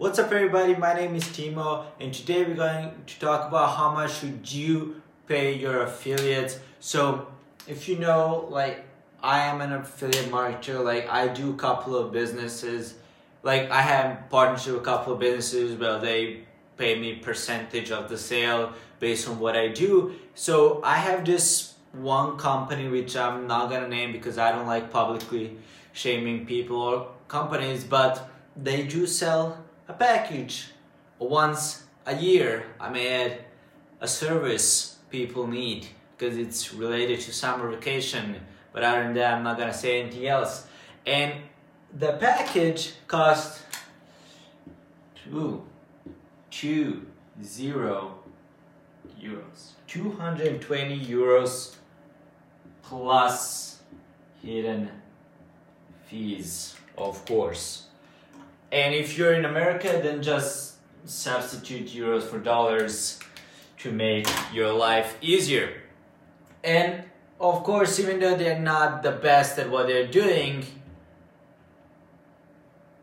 What's up everybody, my name is Timo and today we're going to talk about how much should you pay your affiliates. So if you know like I am an affiliate marketer, like I do a couple of businesses, like I have partnership with a couple of businesses where they pay me percentage of the sale based on what I do. So I have this one company which I'm not gonna name because I don't like publicly shaming people or companies, but they do sell a package once a year. I may add a service people need because it's related to summer vacation. But other than that, I'm not gonna say anything else. And the package cost two, two, zero euros. 220 euros plus hidden fees, of course. And if you're in America, then just substitute euros for dollars to make your life easier. And of course, even though they're not the best at what they're doing,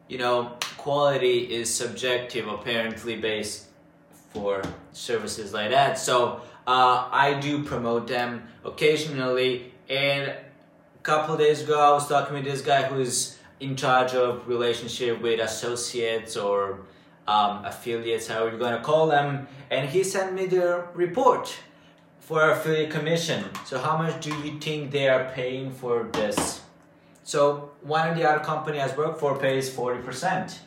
you know, quality is subjective apparently based for services like that. So uh, I do promote them occasionally. And a couple days ago, I was talking with this guy who's in charge of relationship with associates or um, affiliates, however you're gonna call them, and he sent me the report for affiliate commission. So how much do you think they are paying for this? So one of the other company I work for pays 40%,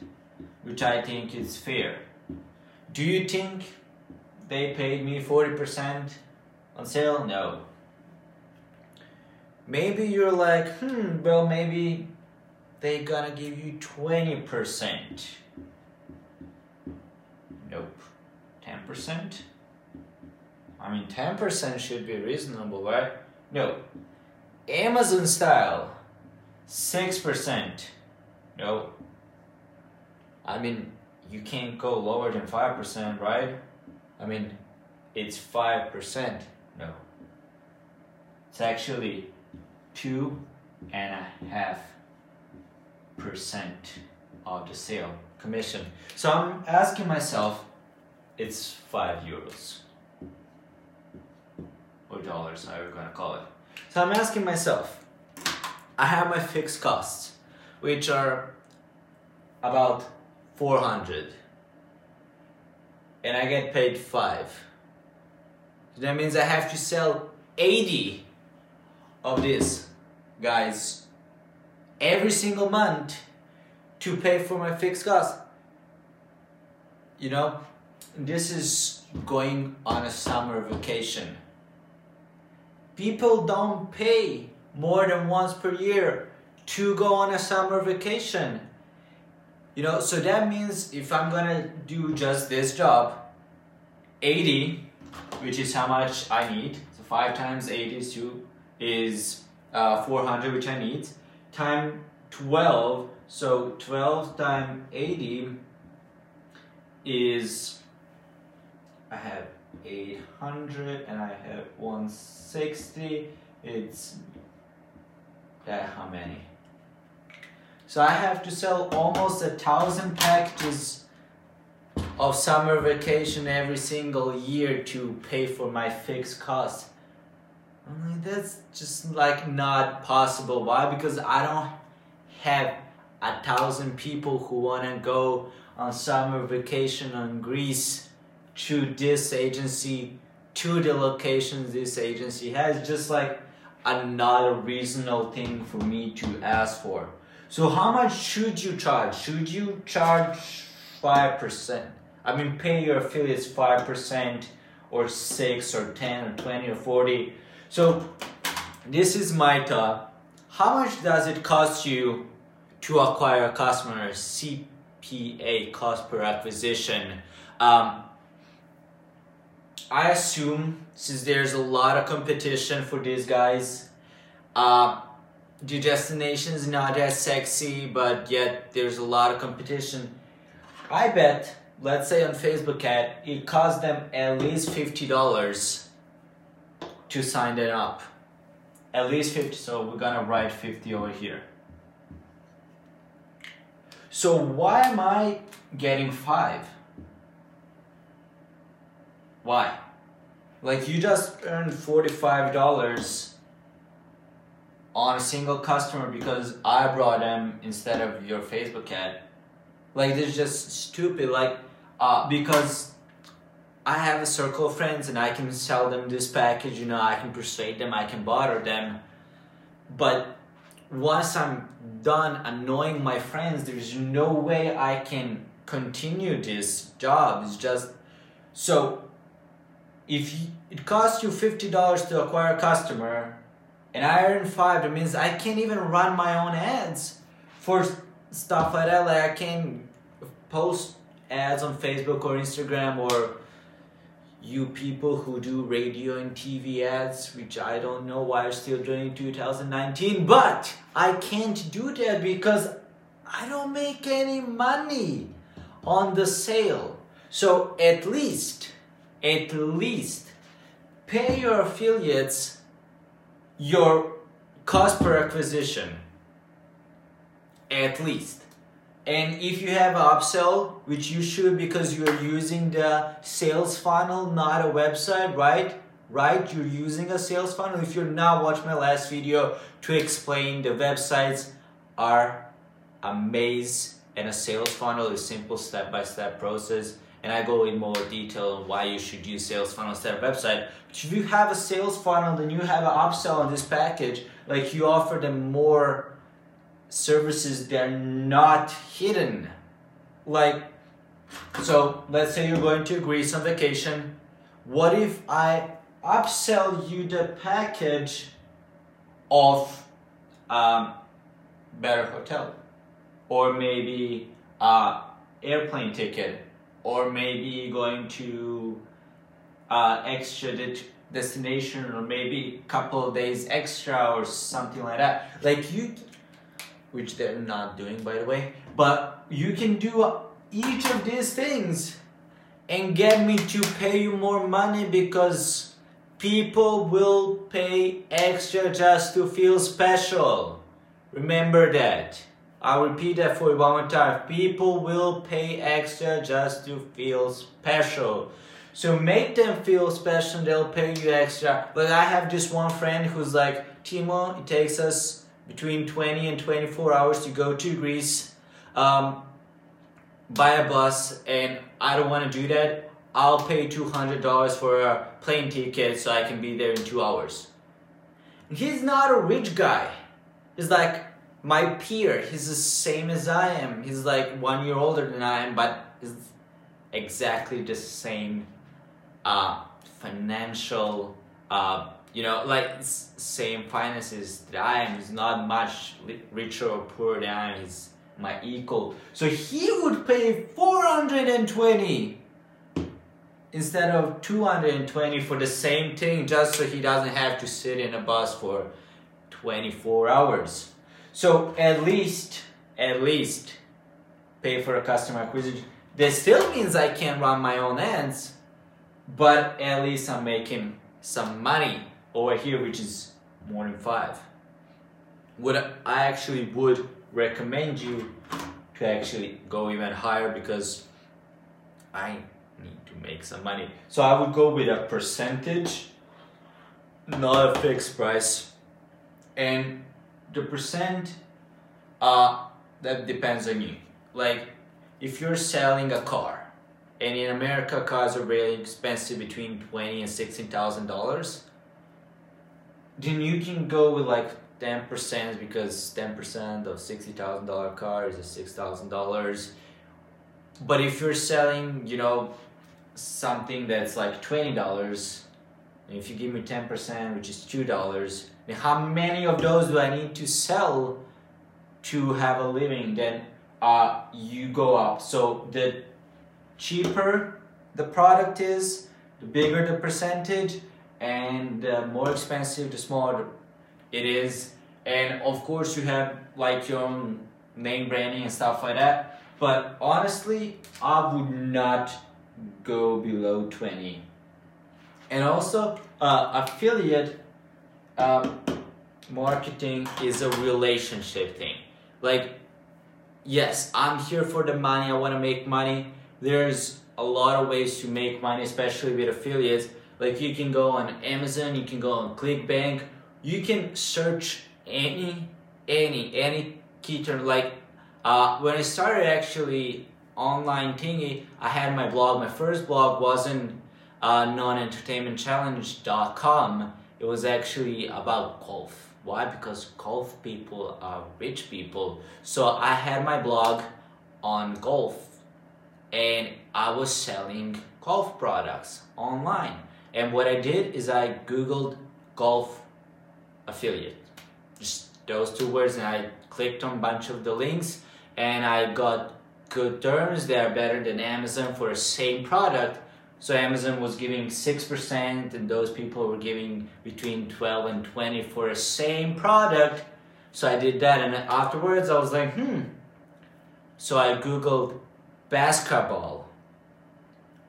which I think is fair. Do you think they paid me 40% on sale? No. Maybe you're like, hmm, well, maybe they gonna give you 20%. Nope. 10%? I mean, 10% should be reasonable, right? No. Amazon style, 6%. No. I mean, you can't go lower than 5%, right? I mean, it's 5%. No. It's actually two and a half of the sale commission. So I'm asking myself, it's five euros or dollars, however you're gonna call it. So I'm asking myself, I have my fixed costs, which are about 400 and I get paid 5. So that means I have to sell 80 of these guys every single month to pay for my fixed costs. You know, this is going on a summer vacation. People don't pay more than once per year to go on a summer vacation. You know, so that means if I'm gonna do just this job, 80, which is how much I need, so 5 times 80 is, two, is uh, 400, which I need, time 12, so 12 times 80 is, I have 800 and I have 160, it's, that how many? So I have to sell almost a thousand packages of summer vacation every single year to pay for my fixed costs. That's just like not possible. Why? Because I don't have a thousand people who want to go on summer vacation on Greece to this agency, to the locations this agency has. Just like another reasonable thing for me to ask for. So how much should you charge? Should you charge 5%? I mean, pay your affiliates 5% or 6 or 10 or 20 or 40. So this is my thought. How much does it cost you to acquire a customer? CPA, cost per acquisition. Um, I assume since there's a lot of competition for these guys, uh, the destination is not as sexy, but yet there's a lot of competition. I bet, let's say on Facebook ad, it costs them at least fifty dollars to sign them up. At least fifty. So we're gonna write fifty over here. So why am I getting five. Why? Like you just earned $45 on a single customer because I brought them instead of your Facebook ad. Like this is just stupid. Like uh, because I have a circle of friends and I can sell them this package, you know, I can persuade them, I can bother them. But once I'm done annoying my friends, there's no way I can continue this job. It's just so if it costs you $50 to acquire a customer and I earn five, that means I can't even run my own ads for stuff like that. Like I can post ads on Facebook or Instagram or you people who do radio and TV ads, which I don't know why I'm still doing in 2019, but I can't do that because I don't make any money on the sale. So at least, at least pay your affiliates your cost per acquisition. At least. And if you have an upsell, which you should because you're using the sales funnel, not a website, right? Right? You're using a sales funnel. If you're not, watch my last video to explain the websites are a maze and a sales funnel is simple step-by-step process. And I go in more detail on why you should use sales funnel instead of website. But if you have a sales funnel, then you have an upsell on this package, like you offer them more services they're not hidden. Like, so let's say you're going to Greece on vacation. What if I upsell you the package of um, better hotel, or maybe uh, airplane ticket, or maybe going to uh, extra destination, or maybe a couple days extra, or something like that. Like you which they're not doing by the way. But you can do each of these things and get me to pay you more money because people will pay extra just to feel special. Remember that. I'll repeat that for you one more time. People will pay extra just to feel special. So make them feel special, they'll pay you extra. But I have this one friend who's like, Timo, it takes us between 20 and 24 hours to go to Greece um, by a bus, and I don't want to do that. I'll pay $200 for a plane ticket so I can be there in two hours. He's not a rich guy. He's like my peer. He's the same as I am. He's like one year older than I am, but he's exactly the same uh, financial uh, you know, like same finances that I am. He's not much richer or poorer than I am. He's my equal. So he would pay 420 instead of 220 for the same thing just so he doesn't have to sit in a bus for 24 hours. So at least, at least pay for a customer acquisition. That still means I can run my own ads, but at least I'm making some money over here which is more than five. What I actually would recommend you to actually go even higher because I need to make some money. So I would go with a percentage, not a fixed price. And the percent, uh, that depends on you. Like if you're selling a car, and in America cars are really expensive between twenty and sixteen thousand dollars then you can go with like 10% because 10% of $60,000 car is $6,000. But if you're selling, you know, something that's like $20, and if you give me 10%, which is $2, then how many of those do I need to sell to have a living? Then uh, you go up. So the cheaper the product is, the bigger the percentage, and the more expensive the smaller it is and of course you have like your own name branding and stuff like that but honestly i would not go below 20 and also uh, affiliate uh, marketing is a relationship thing like yes, I'm here for the money. I want to make money. There's a lot of ways to make money, especially with affiliates. Like you can go on Amazon, you can go on ClickBank, you can search any, any, any key term. Like uh, when I started actually online thingy, I had my blog. My first blog wasn't uh, nonentertainmentchallenge.com. It was actually about golf. Why? Because golf people are rich people. So I had my blog on golf and I was selling golf products online. And what I did is I Googled golf affiliate. Just those two words and I clicked on a bunch of the links and I got good terms. They are better than Amazon for the same product so Amazon was giving 6% and those people were giving between 12 and 20 for the same product. So I did that and afterwards I was like, hmm. So I Googled basketball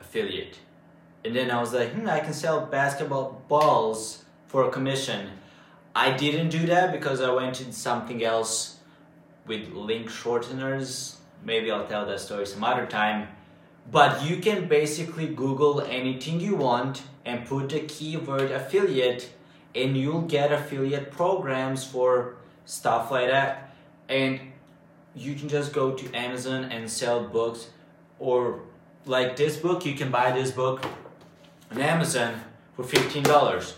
affiliate. And then I was like, hmm, I can sell basketball balls for a commission. I didn't do that because I went to something else with link shorteners. Maybe I'll tell that story some other time but you can basically Google anything you want and put the keyword affiliate and you'll get affiliate programs for stuff like that. And you can just go to Amazon and sell books or like this book, you can buy this book on Amazon for $15.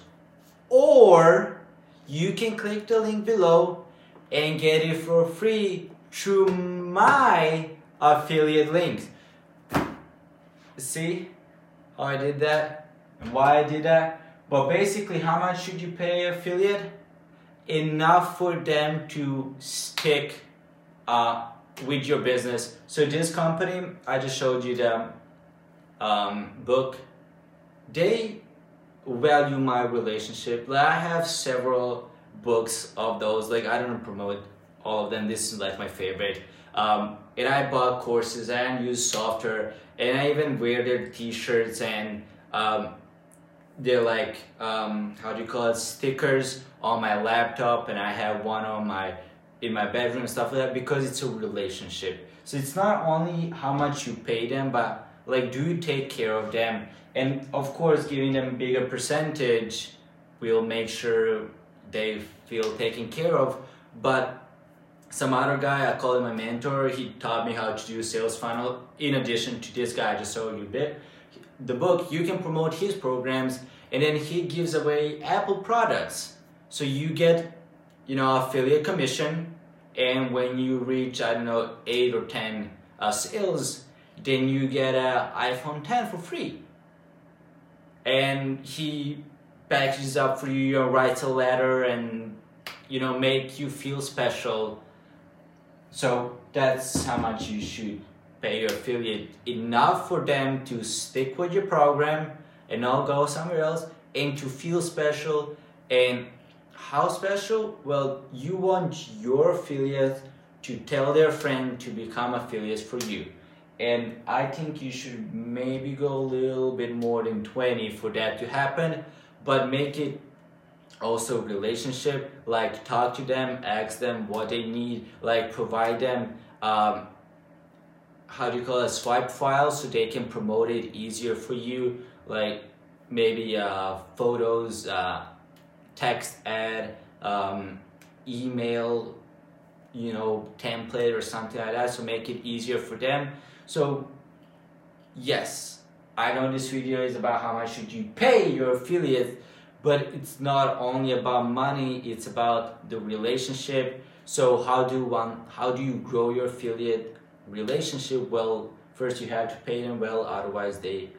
Or you can click the link below and get it for free through my affiliate links. See how I did that and why I did that? But basically, how much should you pay affiliate? Enough for them to stick uh, with your business. So this company, I just showed you the um, book. They value my relationship. Like I have several books of those. Like I don't promote all of them. This is like my favorite. Um, and I bought courses and use software and I even wear their t-shirts and um, they're like um, how do you call it stickers on my laptop and I have one on my in my bedroom stuff like that because it's a relationship so it's not only how much you pay them but like do you take care of them and of course giving them bigger percentage will make sure they feel taken care of but some other guy, I call him my mentor, he taught me how to do sales funnel. In addition to this guy I just showed you a bit, the book, you can promote his programs and then he gives away Apple products. So you get, you know, affiliate commission and when you reach, I don't know, eight or 10 uh, sales, then you get an iPhone 10 for free. And he packages up for you, and writes a letter and, you know, make you feel special. So that's how much you should pay your affiliate. Enough for them to stick with your program and not go somewhere else and to feel special. And how special? Well you want your affiliate to tell their friend to become affiliates for you and i think you should maybe go a little bit more than 20 for that to happen but make it also relationship like talk to them ask them what they need like provide them um, how do you call it swipe files so they can promote it easier for you like maybe uh, photos uh, text ad um, email you know template or something like that so make it easier for them so yes i know this video is about how much should you pay your affiliate but it's not only about money it's about the relationship. So how do one how do you grow your affiliate relationship? Well first you have to pay them well otherwise they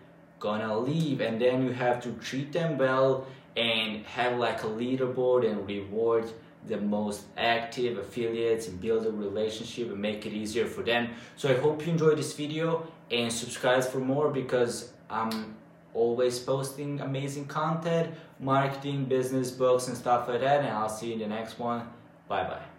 gonna leave and then you have to treat them well and have like a leaderboard and reward the most active affiliates and build a relationship and make it easier for them so i hope you enjoyed this video and subscribe for more because i'm always posting amazing content, marketing, business books, and stuff like that. And I'll see you in the next one. Bye bye.